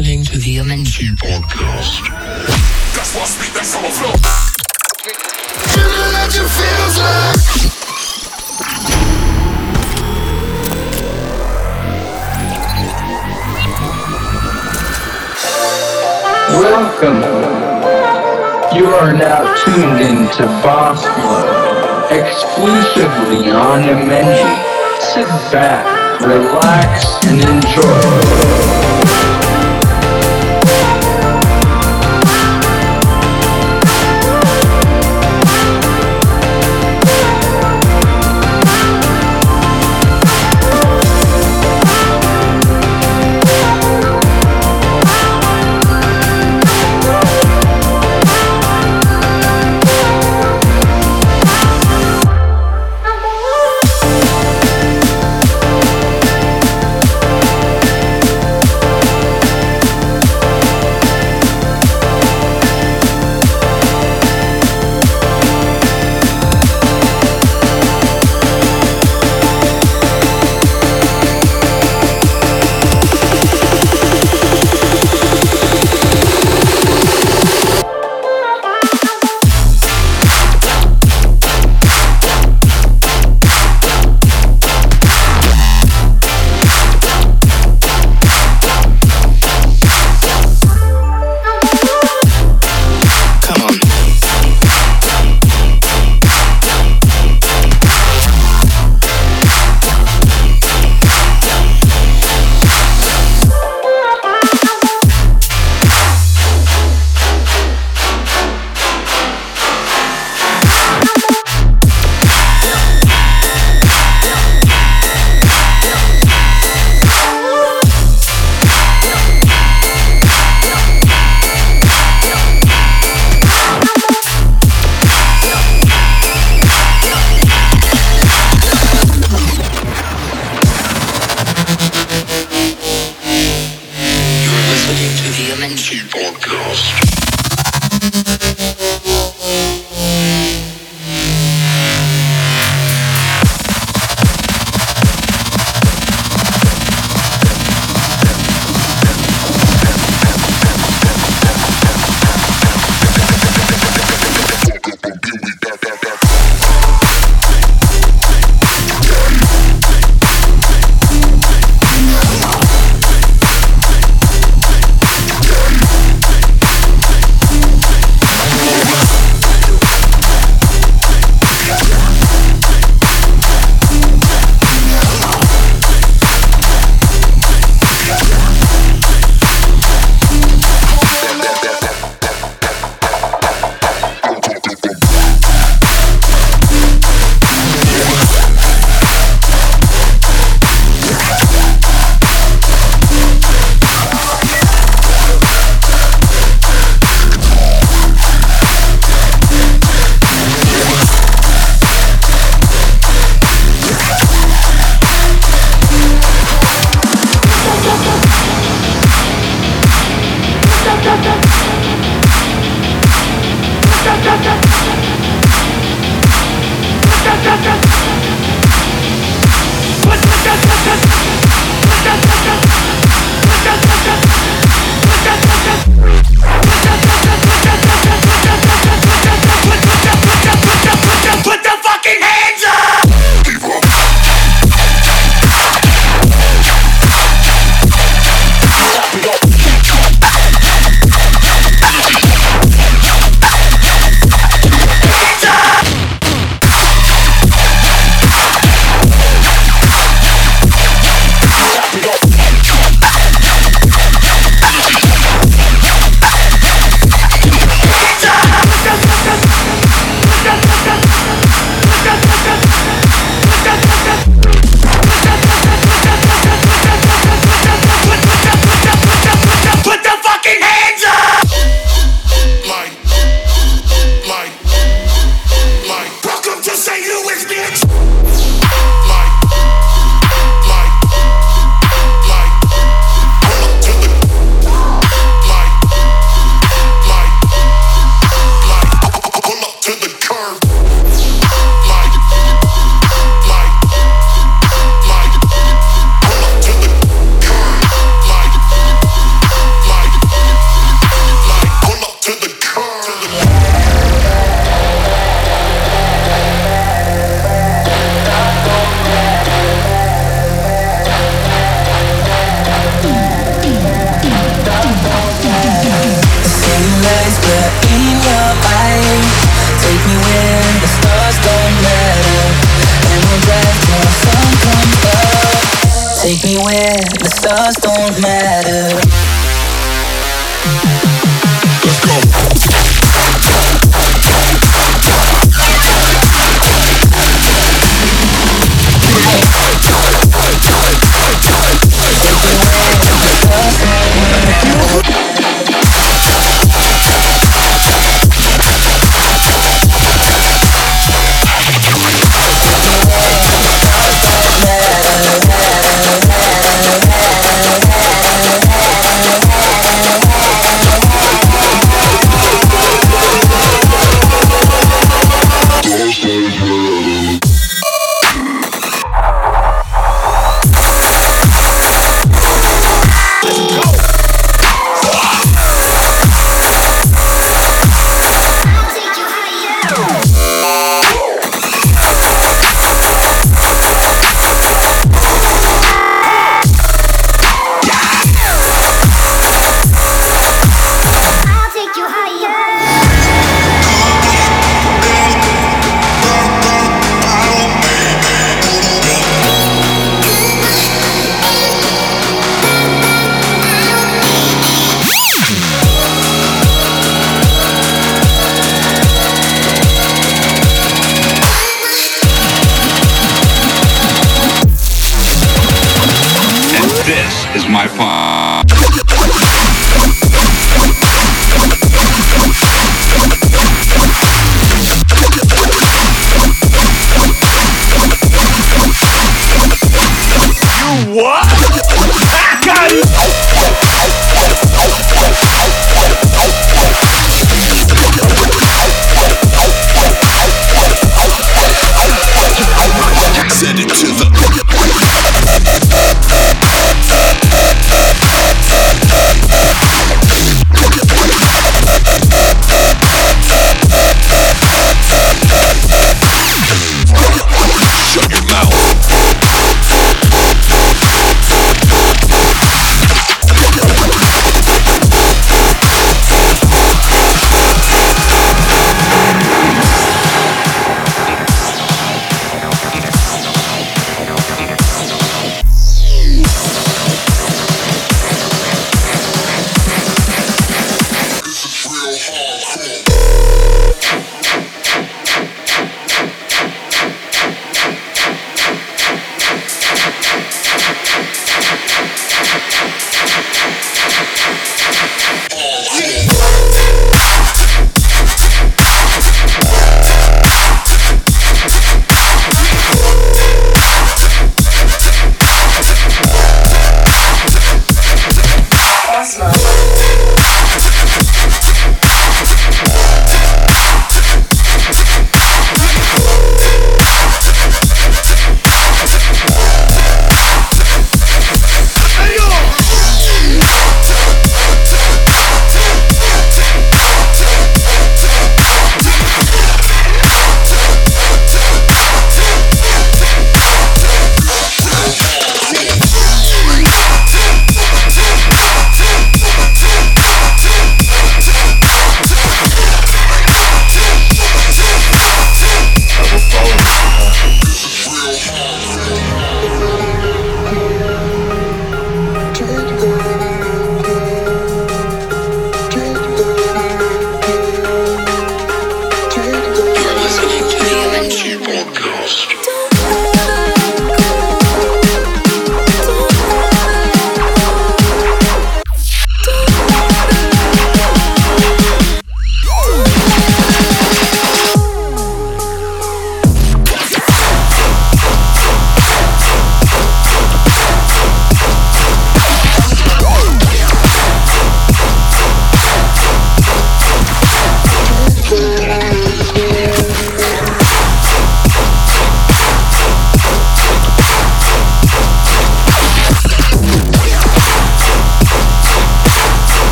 listening to the MNG podcast. That's why I speak that summer flow. Feeling feels like. Welcome. You are now tuned into Boss Flow, exclusively on Menji. Sit back, relax, and enjoy.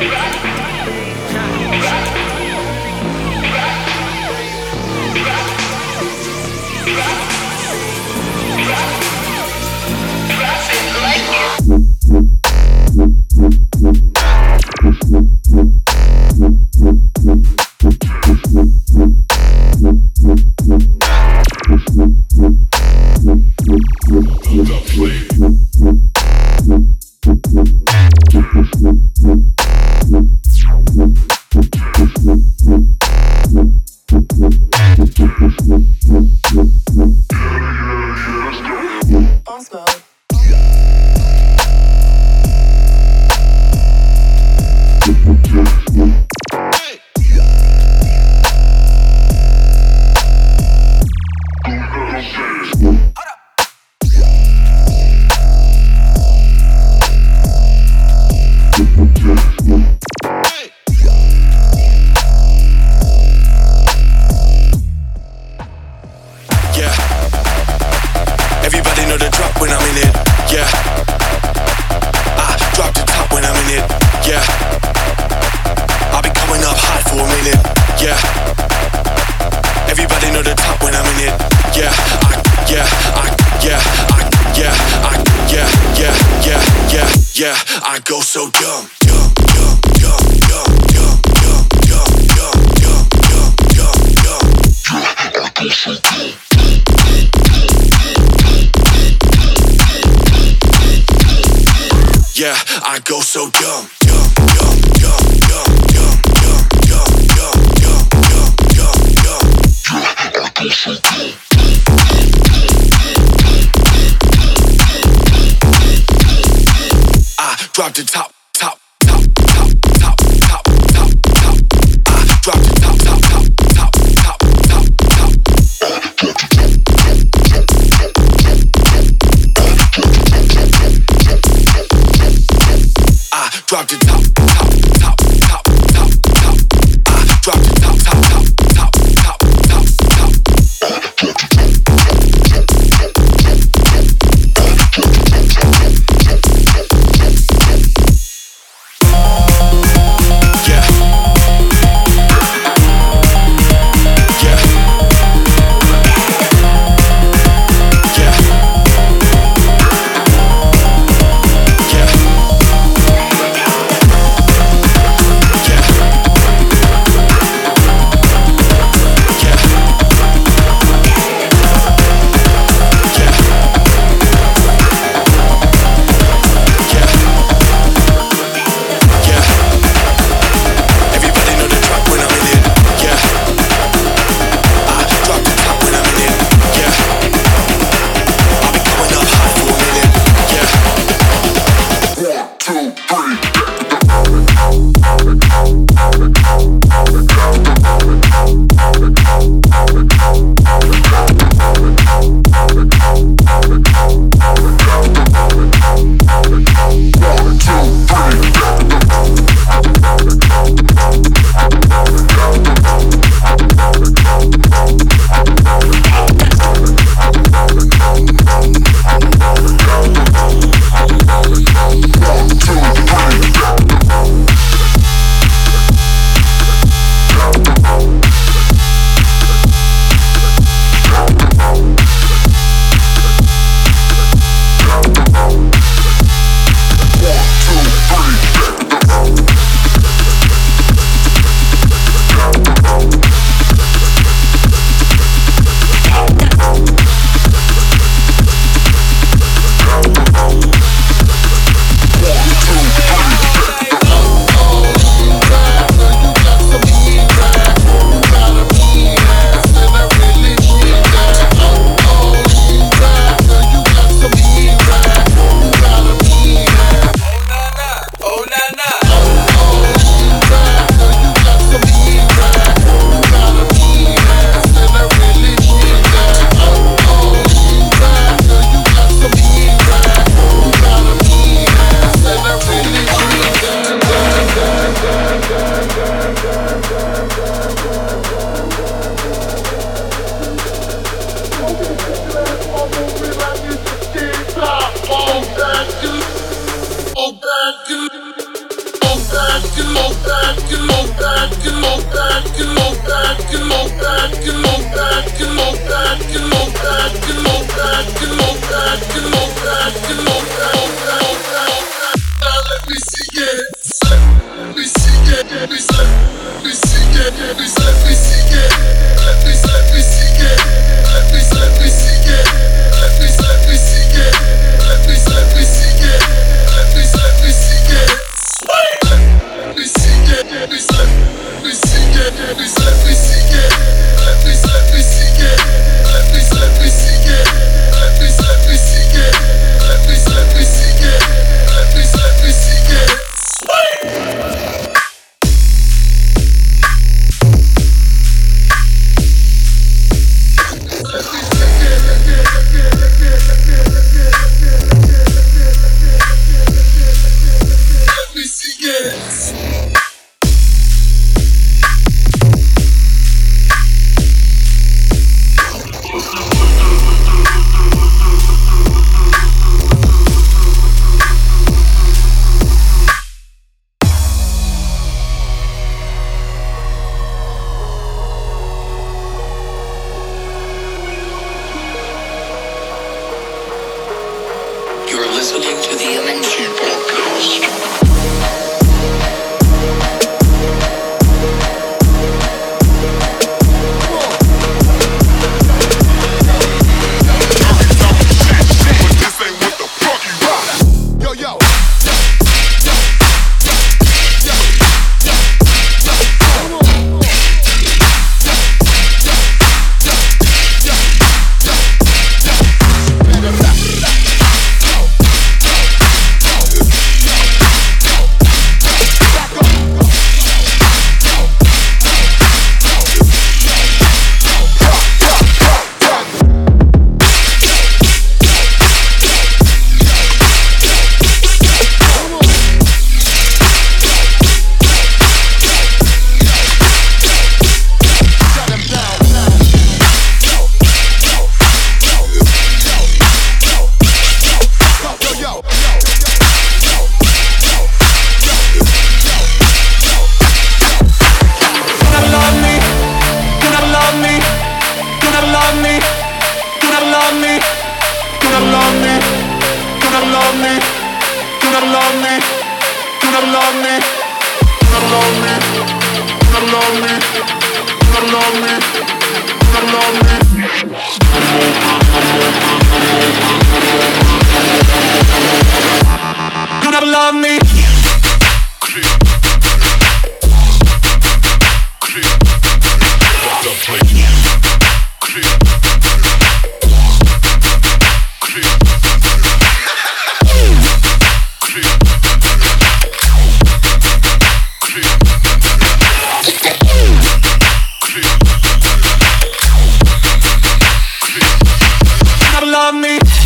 Yeah. yeah, I go so dumb. Dumb, dumb, dumb, dumb, dumb, dumb, dumb, dumb, dumb, dumb, dumb, dumb. I drop the top Dr. Tom. Let me see it. Let me see it. Let me see it. Let me see it. Love me.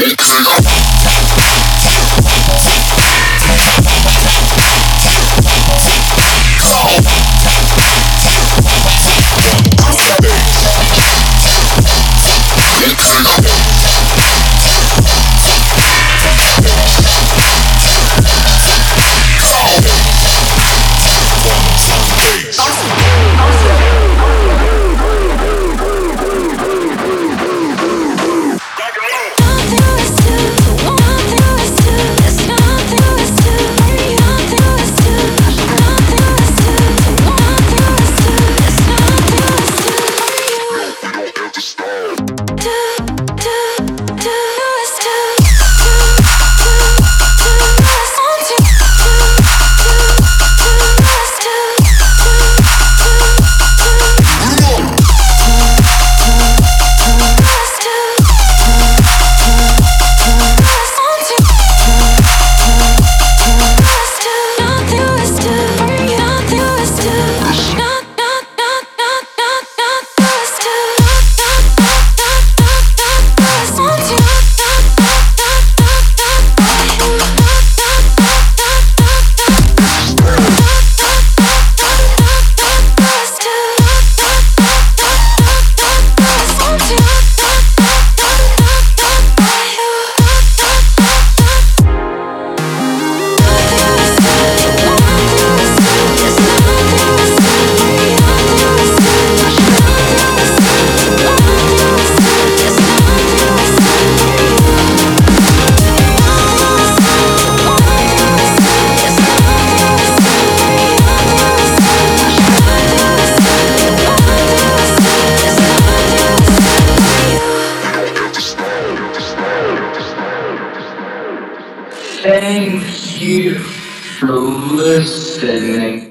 Mix.